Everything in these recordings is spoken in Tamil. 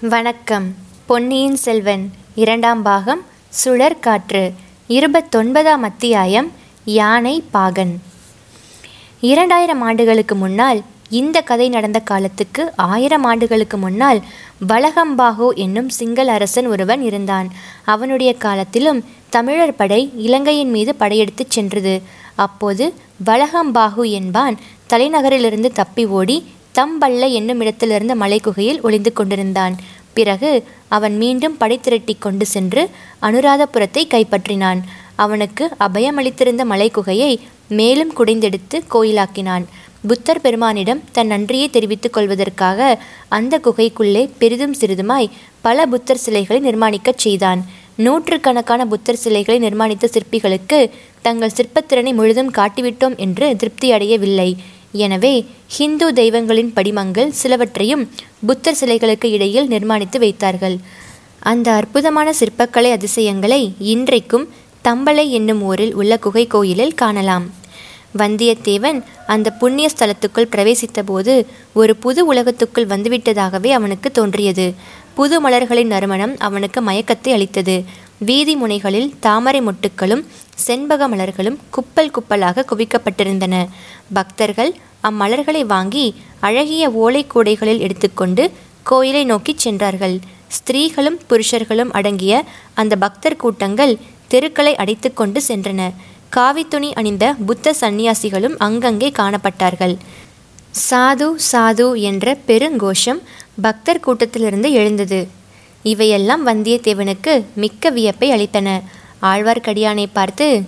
வணக்கம். பொன்னியின் செல்வன் இரண்டாம் பாகம் சுழற்காற்று இருபத்தொன்பதாம் அத்தியாயம் யானை பாகன். இரண்டாயிரம் ஆண்டுகளுக்கு முன்னால் இந்த கதை நடந்த காலத்துக்கு ஆயிரம் ஆண்டுகளுக்கு முன்னால் வலகம்பாகு என்னும் சிங்கள அரசன் ஒருவன் இருந்தான். அவனுடைய காலத்திலும் தமிழர் படை இலங்கையின் மீது படையெடுத்துச் சென்றது. அப்போது வலகம்பாகு என்பான் தலைநகரிலிருந்து தப்பி ஓடி தம்பல்ல என்னுமிடத்திலிருந்த மலைக்குகையில் ஒளிந்து கொண்டிருந்தான். பிறகு அவன் மீண்டும் படை திரட்டி கொண்டு சென்று அனுராதபுரத்தை கைப்பற்றினான். அவனுக்கு அபயமளித்திருந்த மலைக்குகையை மேலும் குடைந்தெடுத்து கோயிலாக்கினான். புத்தர் பெருமானிடம் தன் நன்றியை தெரிவித்துக் கொள்வதற்காக அந்த குகைக்குள்ளே பெரிதும் சிறிதுமாய் பல புத்தர் சிலைகளை நிர்மாணிக்கச் செய்தான். நூற்றுக்கணக்கான புத்தர் சிலைகளை நிர்மாணித்த சிற்பிகளுக்கு தங்கள் சிற்பத்திறனை முழுதும் காட்டிவிட்டோம் என்று திருப்தி அடையவில்லை எனவே ஹிந்து தெய்வங்களின் படிமங்கள் சிலவற்றையும் புத்தர் சிலைகளுக்கு இடையில் நிர்மாணித்து வைத்தார்கள். அந்த அற்புதமான சிற்பக்கலை அதிசயங்களை இன்றைக்கும் தம்பளை என்னும் ஊரில் உள்ள குகை கோயிலில் காணலாம். வந்தியத்தேவன் அந்த புண்ணிய ஸ்தலத்துக்குள் பிரவேசித்தபோது ஒரு புது உலகத்துக்குள் வந்துவிட்டதாகவே அவனுக்கு தோன்றியது. புது மலர்களின் நறுமணம் அவனுக்கு மயக்கத்தை அளித்தது. வீதி முனைகளில் தாமரை மொட்டுக்களும் செண்பக மலர்களும் குப்பல் குப்பலாக குவிக்கப்பட்டிருந்தன. பக்தர்கள் அம்மலர்களை வாங்கி அழகிய ஓலை கூடைகளில் எடுத்துக்கொண்டு கோயிலை நோக்கி சென்றார்கள். ஸ்திரீகளும் புருஷர்களும் அடங்கிய அந்த பக்தர் கூட்டங்கள் தெருக்களை அடைத்து கொண்டு சென்றன. காவித்துணி அணிந்த புத்த சந்நியாசிகளும் அங்கங்கே காணப்பட்டார்கள். சாது சாது என்ற பெருங்கோஷம் பக்தர் கூட்டத்திலிருந்து எழுந்தது. இவையெல்லாம் வந்தியத்தேவனுக்கு மிக்க வியப்பை அளித்தன. ஆழ்வார்க்கடியானை பார்த்து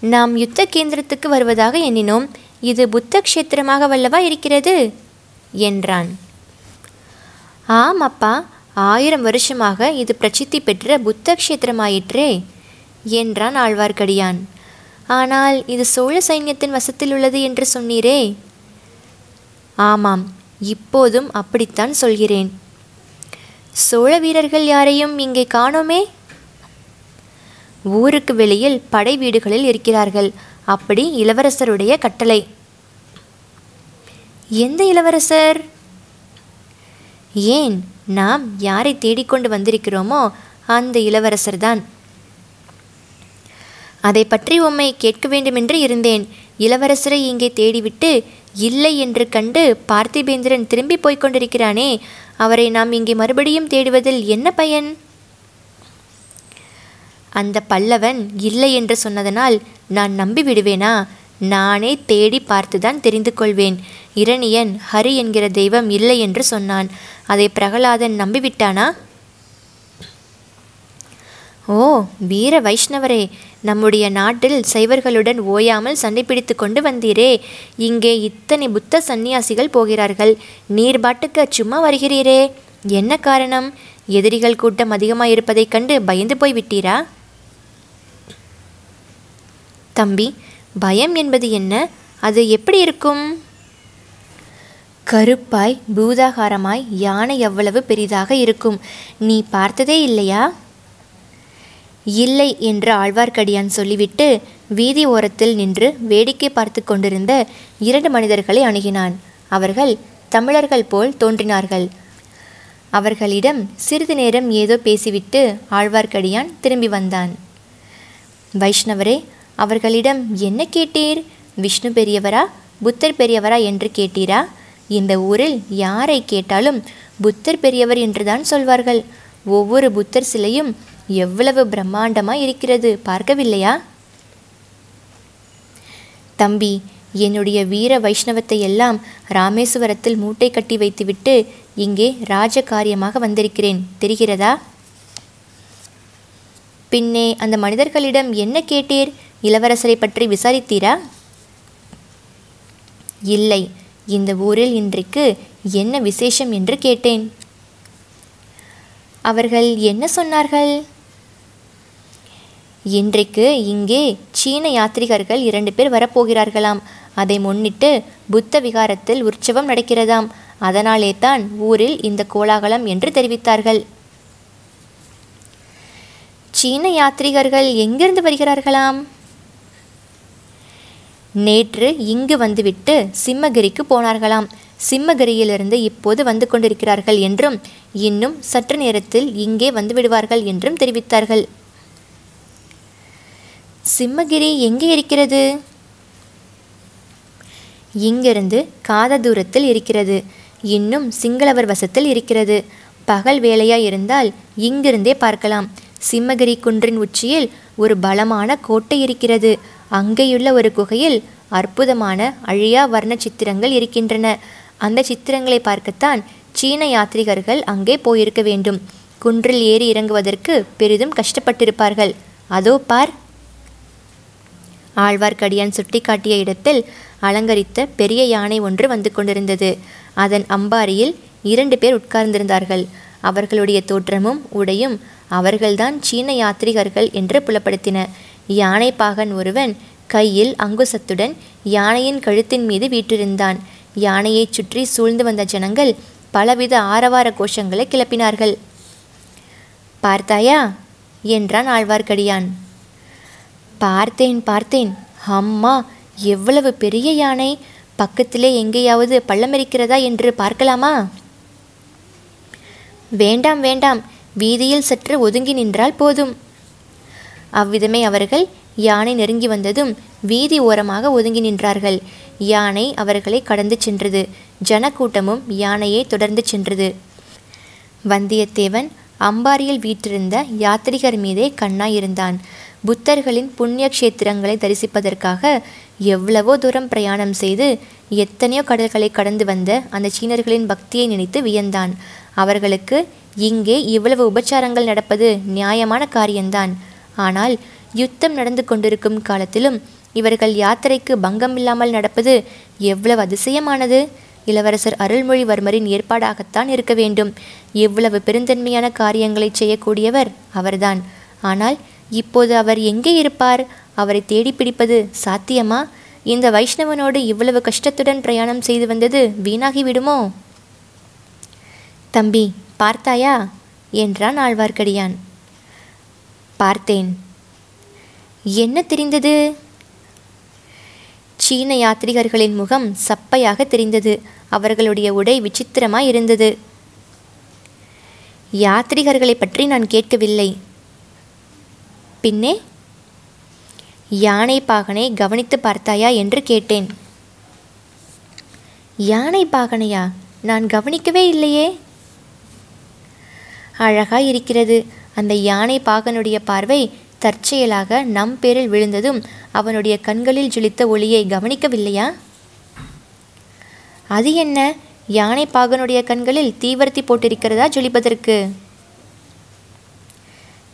நாம் யுத்த கேந்திரத்துக்கு வருவதாக எண்ணினோம். இது புத்த கஷேத்திரமாக வல்லவா இருக்கிறது? என்றான். ஆம் அப்பா. ஆயிரம் வருஷமாக இது பிரசித்தி பெற்ற புத்த கஷேத்திரமாயிற்றே என்றான் ஆழ்வார்க்கடியான் ஆனால் இது சோழ சைன்யத்தின் வசத்தில் உள்ளது என்று சொன்னீரே? ஆமாம். இப்போதும் அப்படித்தான் சொல்கிறேன். சோழ வீரர்கள் யாரையும் இங்கே காணோமே? ஊருக்கு வெளியில் படை வீடுகளில் இருக்கிறார்கள். அப்படி இளவரசருடைய கட்டளை. எந்த இளவரசர்? ஏன் நாம் யாரை தேடிக்கொண்டு வந்திருக்கிறோமோ அந்த இளவரசர் தான் அதை பற்றி உம்மை கேட்க வேண்டுமென்று இருந்தேன். இளவரசரை இங்கே தேடிவிட்டு இல்லை என்று கண்டு பார்த்திபேந்திரன் திரும்பி போய்க் கொண்டிருக்கிறானே அவரை நாம் இங்கே மறுபடியும் தேடுவதில் என்ன பயன்? அந்த பல்லவன் இல்லை என்று சொன்னதனால் நான் நம்பி விடுவேனா நானே தேடி பார்த்துதான் தெரிந்து கொள்வேன். இரணியன் ஹரி என்கிற தெய்வம் இல்லை என்று சொன்னான். அதை பிரகலாதன் நம்பிவிட்டானா? ஓ வீர வைஷ்ணவரே நம்முடைய நாட்டில் சைவர்களுடன் ஓயாமல் சண்டை பிடித்து கொண்டு வந்தீரே. இங்கே இத்தனை புத்த சந்நியாசிகள் போகிறார்கள். நீர் பாட்டுக்கு சும்மா வருகிறீரே. என்ன காரணம்? எதிரிகள் கூட்டம் அதிகமாக இருப்பதைக் கண்டு பயந்து போய் விட்டீரா தம்பி பயம் என்பது என்ன? அது எப்படி இருக்கும்? கருப்பாய் பூதாகாரமாய் யானை எவ்வளவு பெரிதாக இருக்கும். நீ பார்த்ததே இல்லையா? இல்லை என்று ஆழ்வார்க்கடியான் சொல்லிவிட்டு வீதி ஓரத்தில் நின்று வேடிக்கை பார்த்து கொண்டிருந்த இரண்டு மனிதர்களை அணுகினான். அவர்கள் தமிழர்கள் போல் தோன்றினார்கள். அவர்களிடம் சிறிது நேரம் ஏதோ பேசிவிட்டு ஆழ்வார்க்கடியான் திரும்பி வந்தான். வைஷ்ணவரே அவர்களிடம் என்ன கேட்டீர்? விஷ்ணு பெரியவரா புத்தர் பெரியவரா என்று கேட்டீரா? இந்த ஊரில் யாரை கேட்டாலும் புத்தர் பெரியவர் என்றுதான் சொல்வார்கள். ஒவ்வொரு புத்தர் சிலையும் எவ்வளவு பிரம்மாண்டமாக இருக்கிறது பார்க்கவில்லையா? தம்பி என்னுடைய வீர வைஷ்ணவத்தை எல்லாம் ராமேஸ்வரத்தில் மூட்டை கட்டி வைத்துவிட்டு இங்கே ராஜ காரியமாக வந்திருக்கிறேன். தெரிகிறதா? பின்னே அந்த மனிதர்களிடம் என்ன கேட்டீர்? இளவரசரை பற்றி விசாரித்தீரா? இல்லை இந்த ஊரில் இன்றைக்கு என்ன விசேஷம் என்று கேட்டேன். அவர்கள் என்ன சொன்னார்கள்? இன்றைக்கு இங்கே சீன யாத்ரிகர்கள் இரண்டு பேர் வரப்போகிறார்களாம். அதை முன்னிட்டு புத்த விகாரத்தில் உற்சவம் நடக்கிறதாம். அதனாலே தான் ஊரில் இந்த கோலாகலம் என்று தெரிவித்தார்கள். சீன யாத்ரிகர்கள் எங்கிருந்து வருகிறார்களாம்? நேற்று இங்கு வந்துவிட்டு சிம்மகிரிக்கு போனார்களாம். சிம்மகிரியிலிருந்து இப்போது வந்து கொண்டிருக்கிறார்கள் என்றும் இன்னும் சற்று நேரத்தில் இங்கே வந்து விடுவார்கள் என்றும் தெரிவித்தார்கள். சிம்மகிரி எங்கே இருக்கிறது? இங்கிருந்து காத தூரத்தில் இருக்கிறது. இன்னும் சிங்களவர் வசத்தில் இருக்கிறது. பகல் வேலையாயிருந்தால் இங்கிருந்தே பார்க்கலாம். சிம்மகிரி குன்றின் உச்சியில் ஒரு பலமான கோட்டை இருக்கிறது. அங்கேயுள்ள ஒரு குகையில் அற்புதமான அழியா வர்ண சித்திரங்கள் இருக்கின்றன. அந்த சித்திரங்களை பார்க்கத்தான் சீன யாத்ரிகர்கள் அங்கே போயிருக்க வேண்டும். குன்றில் ஏறி இறங்குவதற்கு பெரிதும் கஷ்டப்பட்டிருப்பார்கள். அதோ பார் ஆழ்வார்க்கடியான் சுட்டிக்காட்டிய இடத்தில் அலங்கரித்த பெரிய யானை ஒன்று வந்து கொண்டிருந்தது. அதன் அம்பாரியில் இரண்டு பேர் உட்கார்ந்திருந்தார்கள். அவர்களுடைய தோற்றமும் உடையும் அவர்கள்தான் சீன யாத்ரிகர்கள் என்று புலப்படுத்தின. யானை பாகன் ஒருவன் கையில் அங்குசத்துடன் யானையின் கழுத்தின் மீது வீற்றிருந்தான். யானையைச் சுற்றி சூழ்ந்து வந்த ஜனங்கள் பலவித ஆரவார கோஷங்களை கிளப்பினார்கள். பார்த்தாயா? என்றான் ஆழ்வார்க்கடியான். பார்த்தேன் பார்த்தேன். அம்மா எவ்வளவு பெரிய யானை. பக்கத்திலே எங்கேயாவது பள்ளம் இருக்கிறதா என்று பார்க்கலாமா? வேண்டாம் வேண்டாம். வீதியில் சற்று ஒதுங்கி நின்றால் போதும். அவ்விதமே அவர்கள் யானை நெருங்கி வந்ததும் வீதி ஓரமாக ஒதுங்கி நின்றார்கள். யானை அவர்களை கடந்து சென்றது. ஜனக்கூட்டமும் யானையை தொடர்ந்து சென்றது. வந்தியத்தேவன் அம்பாரியில் வீற்றிருந்த யாத்திரிகர் மீதே கண்ணாயிருந்தான் புத்தர்களின் புண்ணிய கஷேத்திரங்களை தரிசிப்பதற்காக எவ்வளவோ தூரம் பிரயாணம் செய்து எத்தனையோ கடல்களை கடந்து வந்த அந்த சீனர்களின் பக்தியை நினைத்து வியந்தான். அவர்களுக்கு இங்கே இவ்வளவு உபச்சாரங்கள் நடப்பது நியாயமான காரியம்தான். ஆனால் யுத்தம் நடந்து கொண்டிருக்கும் காலத்திலும் இவர்கள் யாத்திரைக்கு பங்கமில்லாமல் நடப்பது எவ்வளவு அதிசயமானது. இளவரசர் அருள்மொழிவர்மரின் ஏற்பாடாகத்தான் இருக்க வேண்டும். எவ்வளவு பெருந்தன்மையான காரியங்களை செய்யக்கூடியவர் அவர்தான். ஆனால் இப்போது அவர் எங்கே இருப்பார்? அவரை தேடி பிடிப்பது சாத்தியமா? இந்த வைஷ்ணவனோடு இவ்வளவு கஷ்டத்துடன் பிரயாணம் செய்து வந்தது வீணாகிவிடுமோ தம்பி பார்த்தாயா? என்றான் ஆழ்வார்க்கடியான். பார்த்தேன். என்ன தெரிந்தது? சீன யாத்ரிகர்களின் முகம் சப்பையாக தெரிந்தது. அவர்களுடைய உடை விசித்திரமாய் இருந்தது யாத்ரிகர்களை பற்றி நான் கேட்கவில்லை. பின்னே யானை பாகனை கவனித்து பார்த்தாயா என்று கேட்டேன். யானை பாகனையா? நான் கவனிக்கவே இல்லையே. அழகாய் இருக்கிறது. அந்த யானை பாகனுடைய பார்வை தற்செயலாக நம் பேரில் விழுந்ததும் அவனுடைய கண்களில் ஜொலித்த ஒளியை கவனிக்கவில்லையா? அது என்ன? யானை பாகனுடைய கண்களில் தீவர்த்தி போட்டிருக்கிறதா ஜொலிப்பதற்கு?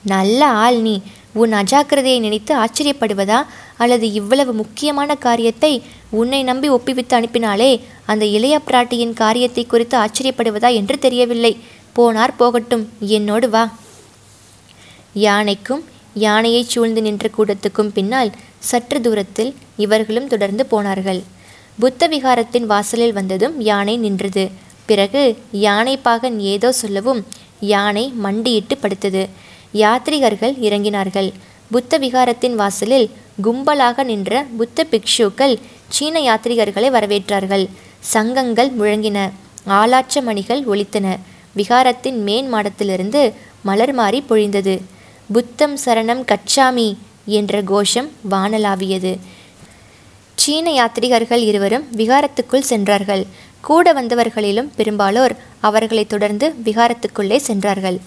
நல்ல ஆள் நீ. உன் அஜாக்கிரதையை நினைத்து ஆச்சரியப்படுவதா? அல்லது இவ்வளவு முக்கியமான காரியத்தை உன்னை நம்பி ஒப்பிவித்து அனுப்பினாலே அந்த இளைய பிராட்டியின் காரியத்தை குறித்து ஆச்சரியப்படுவதா என்று தெரியவில்லை. போனார் போகட்டும். என்னோடு வா. யானைக்கும் யானையைச் சூழ்ந்து நின்ற கூடத்துக்கும் பின்னால் சற்று தூரத்தில் இவர்களும் தொடர்ந்து போனார்கள். புத்த விகாரத்தின் வாசலில் வந்ததும் யானை நின்றது. பிறகு யானை பாகன் ஏதோ சொல்லவும் யானை மண்டியிட்டு படுத்தது. யாத்ரிகர்கள் இறங்கினார்கள். புத்த விகாரத்தின் வாசலில் கும்பலாக நின்ற புத்த பிக்ஷுக்கள் சீன யாத்ரிகர்களை வரவேற்றார்கள். சங்கங்கள் முழங்கின. ஆலாச்ச மணிகள் ஒலித்தன. விகாரத்தின் மேன் மாடத்திலிருந்து மலர் மாறி பொழிந்தது. புத்தம் சரணம் கச்சாமி என்ற கோஷம் வானலாவியது. சீன யாத்ரிகர்கள் இருவரும் விகாரத்துக்குள் சென்றார்கள். கூட வந்தவர்களிலும் பெரும்பாலோர் அவர்களை தொடர்ந்து விகாரத்துக்குள்ளே சென்றார்கள்.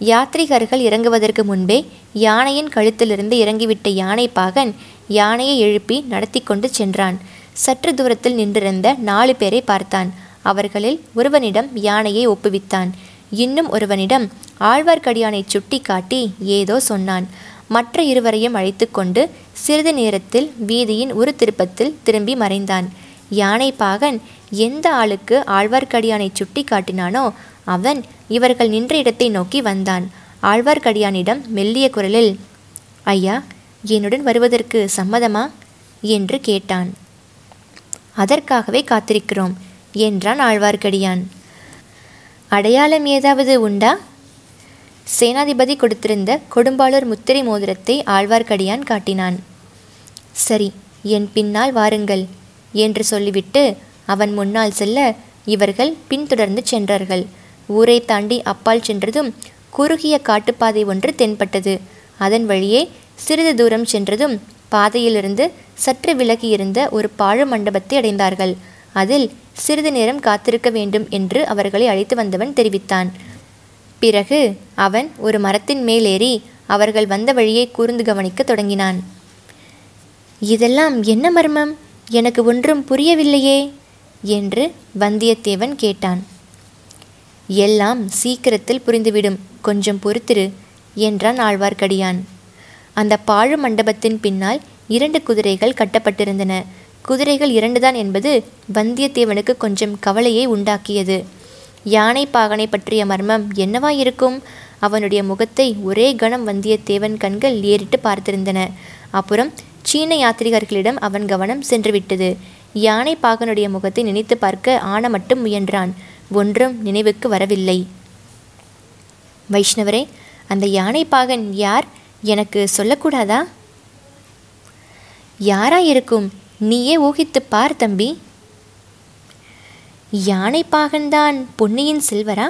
யாத்ரிகர்கள் இறங்குவதற்கு முன்பே யானையின் கழுத்திலிருந்து இறங்கிவிட்ட யானை பாகன் யானையை எழுப்பி நடத்தி கொண்டு சென்றான். சற்று தூரத்தில் நின்றிருந்த நாலு பேரை பார்த்தான். அவர்களில் ஒருவனிடம் யானையை ஒப்புவித்தான். இன்னும் ஒருவனிடம் ஆழ்வார்க்கடியானை சுட்டி காட்டி ஏதோ சொன்னான். மற்ற இருவரையும் அழைத்து கொண்டு சிறிது நேரத்தில் வீதியின் ஒரு திருப்பத்தில் திரும்பி மறைந்தான். யானை பாகன் எந்த ஆளுக்கு ஆழ்வார்க்கடியானை சுட்டி காட்டினானோ அவன் இவர்கள் நின்ற இடத்தை நோக்கி வந்தான். ஆழ்வார்க்கடியானிடம் மெல்லிய குரலில் ஐயா என்னுடன் வருவதற்கு சம்மதமா? என்று கேட்டான். அதற்காகவே காத்திருக்கிறோம் என்றான் ஆழ்வார்க்கடியான். அடையாளம் ஏதாவது உண்டா? சேனாதிபதி கொடுத்திருந்த கொடும்பாளூர் முத்திரை மோதிரத்தை ஆழ்வார்க்கடியான் காட்டினான். சரி என் பின்னால் வாருங்கள் என்று சொல்லிவிட்டு அவன் முன்னால் செல்ல இவர்கள் பின்தொடர்ந்து சென்றார்கள். ஊரை தாண்டி அப்பால் சென்றதும் குறுகிய காட்டுப்பாதை ஒன்று தென்பட்டது. அதன் வழியே சிறிது தூரம் சென்றதும் பாதையிலிருந்து சற்று விலகி இருந்த ஒரு பாழ மண்டபத்தை அடைந்தார்கள். அதில் சிறிது நேரம் காத்திருக்க வேண்டும் என்று அவர்களை அழைத்து வந்தவன் தெரிவித்தான். பிறகு அவன் ஒரு மரத்தின் மேலேறி அவர்கள் வந்த வழியை கூர்ந்து கவனிக்க தொடங்கினான். இதெல்லாம் என்ன மர்மம்? எனக்கு ஒன்றும் புரியவில்லையே என்று வந்தியத்தேவன் கேட்டான். எல்லாம் சீக்கிரத்தில் புரிந்துவிடும். கொஞ்சம் பொறுத்திரு என்றான் ஆழ்வார்க்கடியான். அந்த பாழு மண்டபத்தின் பின்னால் இரண்டு குதிரைகள் கட்டப்பட்டிருந்தன. குதிரைகள் இரண்டுதான் என்பது வந்தியத்தேவனுக்கு கொஞ்சம் கவலையை உண்டாக்கியது. யானை பாகனை பற்றிய மர்மம் என்னவா இருக்கும்? அவனுடைய முகத்தை ஒரே கணம் வந்தியத்தேவன் கண்கள் ஏறிட்டு பார்த்திருந்தன. அப்புறம் சீன யாத்ரிகர்களிடம் அவன் கவனம் சென்றுவிட்டது. யானை பாகனுடைய முகத்தை நினைத்து பார்க்க ஆன மட்டும் முயன்றான். ஒன்றும் நினைவுக்கு வரவில்லை. வைஷ்ணவரே அந்த யானை பாகன் யார்? எனக்கு சொல்லக்கூடாதா? யாராயிருக்கும்? நீயே ஊகித்துப் பார் தம்பி. யானை பாகன்தான் பொன்னியின் செல்வரா?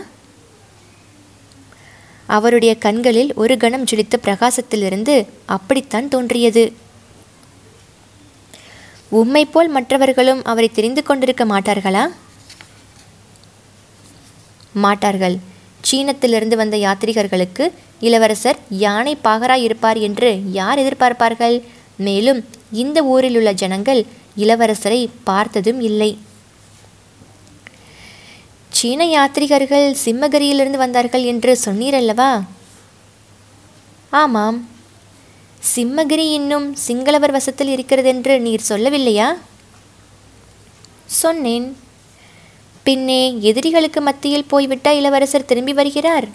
அவருடைய கண்களில் ஒரு கணம் ஜொலித்த பிரகாசத்திலிருந்து அப்படித்தான் தோன்றியது. உம்மை போல் மற்றவர்களும் அவரை தெரிந்து கொண்டிருக்க மாட்டார்களா? மாட்டார்கள். சீனத்திலிருந்து வந்த யாத்ரிகர்களுக்கு இளவரசர் யானை பாகராய் இருப்பார் என்று யார் எதிர்பார்ப்பார்கள்? மேலும் இந்த ஊரில் உள்ள ஜனங்கள் இளவரசரை பார்த்ததும் இல்லை. சீன யாத்ரிகர்கள் சிம்மகிரியிலிருந்து வந்தார்கள் என்று சொன்னீரல்லவா? ஆமாம். சிம்மகிரி இன்னும் சிங்களவர் வசத்தில் இருக்கிறதென்று நீர் சொல்லவில்லையா? சொன்னேன். பின்னே எதிரிகளுக்கு மத்தியில் போய்விட்டா இளவரசர் திரும்பி வருகிறார்.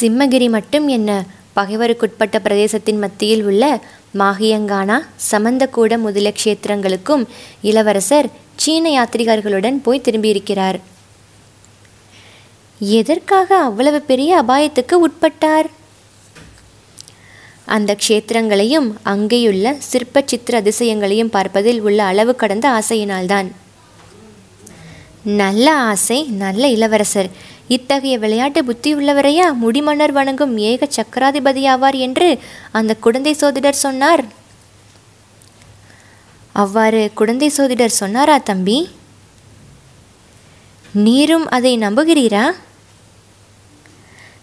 சிம்மகிரி மட்டும் என்ன பகைவருக்குட்பட்ட பிரதேசத்தின் மத்தியில் உள்ள மாகியங்கானா சமந்தக்கூட முதலிய க்ஷேத்திரங்களுக்கும் இளவரசர் சீன யாத்ரிகர்களுடன் போய் திரும்பியிருக்கிறார். எதற்காக அவ்வளவு பெரிய அபாயத்துக்கு உட்பட்டார்? அந்த க்ஷேத்திரங்களையும் அங்கேயுள்ள சிற்ப சித்திர அதிசயங்களையும் பார்ப்பதில் உள்ள அளவு கடந்த ஆசையினால்தான். நல்ல ஆசை நல்ல இளவரசர். இத்தகைய விளையாட்டு புத்தியுள்ளவரையா? முடிமன்னர் வணங்கும் ஏக சக்கராதிபதியாவார் என்று அந்த குழந்தை சோதிடர் சொன்னார். அவ்வாறு குழந்தை சோதிடர் சொன்னாரா தம்பி? நீரும் அதை நம்புகிறீரா?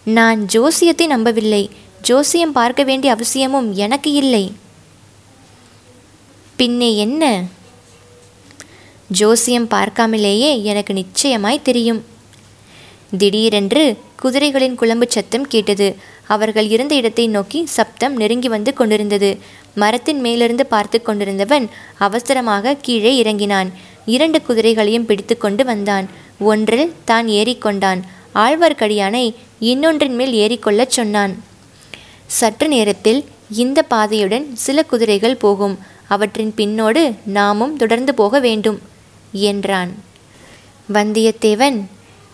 நான் ஜோசியத்தை நம்பவில்லை. ஜோசியம் பார்க்க வேண்டிய அவசியமும் எனக்கு இல்லை. பின்னே என்ன? ஜோசியம் பார்க்காமலேயே எனக்கு நிச்சயமாய் தெரியும். திடீரென்று குதிரைகளின் குழம்பு சத்தம் கேட்டது. அவர்கள் இருந்த இடத்தை நோக்கி சப்தம் நெருங்கி வந்து கொண்டிருந்தது. மரத்தின் மேலிருந்து பார்த்து கொண்டிருந்தவன் அவசரமாக கீழே இறங்கினான். இரண்டு குதிரைகளையும் பிடித்து கொண்டு வந்தான். ஒன்றில் தான் ஏறிக்கொண்டான் ஆழ்வார்க்கடியானை இன்னொன்றின் மேல் ஏறிக்கொள்ளச் சொன்னான். சற்று நேரத்தில் இந்த பாதையுடன் சில குதிரைகள் போகும். அவற்றின் பின்னோடு நாமும் தொடர்ந்து போக வேண்டும் என்றான். வந்தியத்தேவன்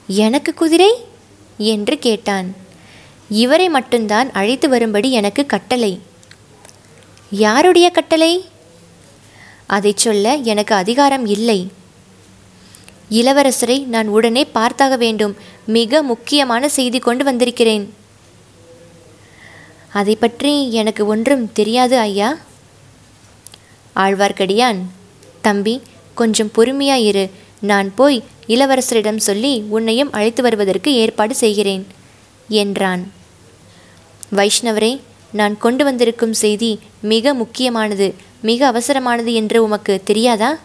எனக்கு குதிரை? என்று கேட்டான். இவரை மட்டும்தான் அழைத்து வரும்படி எனக்கு கட்டளை. யாருடைய கட்டளை? அதைச் சொல்ல எனக்கு அதிகாரம் இல்லை. இளவரசரை நான் உடனே பார்த்தாக வேண்டும். மிக முக்கியமான செய்தி கொண்டு வந்திருக்கிறேன். அதை பற்றி எனக்கு ஒன்றும் தெரியாது ஐயா. ஆழ்வார்க்கடியான் தம்பி கொஞ்சம் பொறுமையாயிரு நான் போய் இளவரசரிடம் சொல்லி உன்னையும் அழைத்து வருவதற்கு ஏற்பாடு செய்கிறேன் என்றான். வைஷ்ணவரே நான் கொண்டு வந்திருக்கும் செய்தி மிக முக்கியமானது மிக அவசரமானது என்று உமக்கு தெரியாதா?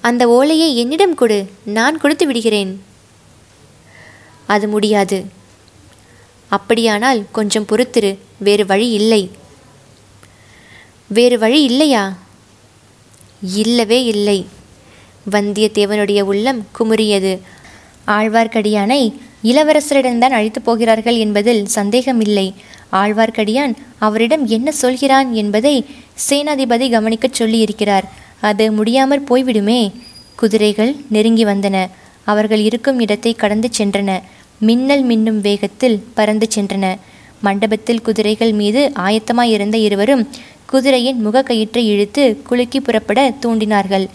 அந்த ஓலையை என்னிடம் கொடு நான் கொடுத்து விடுகிறேன். அது முடியாது. அப்படியானால் கொஞ்சம் பொறுத்திரு வேறு வழி இல்லை. வேறு வழி இல்லையா? இல்லவே இல்லை. வந்தியத்தேவனுடைய உள்ளம் குமுறியது. ஆழ்வார்க்கடியானை இளவரசரிடம்தான் அழைத்து போகிறார்கள் என்பதில் சந்தேகமில்லை. ஆழ்வார்க்கடியான் அவரிடம் என்ன சொல்கிறான் என்பதை சேனாதிபதி கவனிக்கச் சொல்லியிருக்கிறார். அது முடியாமற் போய்விடுமே. குதிரைகள் நெருங்கி வந்தன. அவர்கள் இருக்கும் இடத்தை கடந்து சென்றன. மின்னல் மின்னும் வேகத்தில் பறந்து சென்றன. மண்டபத்தில் குதிரைகள் மீது ஆயத்தமாயிருந்த இருவரும் குதிரையின் முகக்கயிற்றை இழுத்து குலுக்கி புறப்பட தூண்டினார்கள்.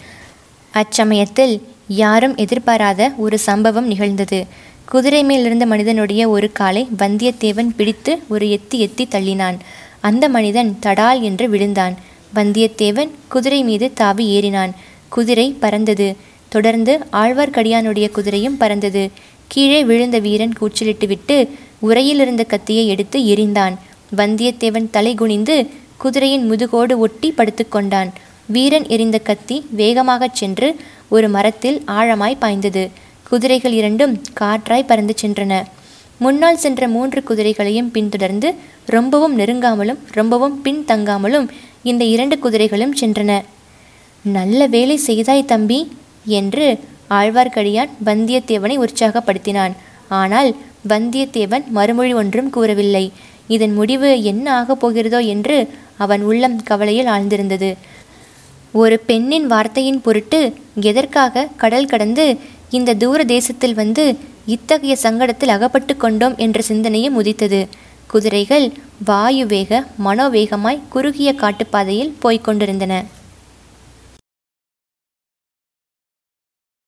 அச்சமயத்தில் யாரும் எதிர்பாராத ஒரு சம்பவம் நிகழ்ந்தது. குதிரை மேலிருந்த மனிதனுடைய ஒரு காலை வந்தியத்தேவன் பிடித்து ஒரு எத்தி எத்தி தள்ளினான். அந்த மனிதன் தடால் என்று விழுந்தான். வந்தியத்தேவன் குதிரை மீது தாவி ஏறினான். குதிரை பறந்தது. தொடர்ந்து ஆழ்வார்க்கடியானுடைய குதிரையும் பறந்தது. கீழே விழுந்த வீரன் கூச்சலிட்டுவிட்டு உரையிலிருந்த கத்தியை எடுத்து எறிந்தான். வந்தியத்தேவன் தலை குனிந்து குதிரையின் முதுகோடு ஒட்டி படுத்துக்கொண்டான். வீரன் எறிந்த கத்தி வேகமாகச் சென்று ஒரு மரத்தில் ஆழமாய் பாய்ந்தது. குதிரைகள் இரண்டும் காற்றாய் பறந்து சென்றன. முன்னால் சென்ற மூன்று குதிரைகளையும் பின்தொடர்ந்து ரொம்பவும் நெருங்காமலும் ரொம்பவும் பின் தங்காமலும் இந்த இரண்டு குதிரைகளும் சென்றன. நல்ல வேலை செய்தாய் தம்பி என்று ஆழ்வார்க்கடியான் வந்தியத்தேவனை உற்சாகப்படுத்தினான். ஆனால் வந்தியத்தேவன் மறுமொழி ஒன்றும் கூறவில்லை. இதன் முடிவு என்ன ஆகப் போகிறதோ என்று அவன் உள்ளம் கவலையில் ஆழ்ந்திருந்தது. ஒரு பெண்ணின் வார்த்தையின் பொருட்டு எதற்காக கடல் கடந்து இந்த தூர தேசத்தில் வந்து இத்தகைய சங்கடத்தில் அகப்பட்டு கொண்டோம் என்ற சிந்தனையும் உதித்தது குதிரைகள் வாயு வேக மனோவேகமாய் குறுகிய காட்டுப்பாதையில் போய்க் கொண்டிருந்தன.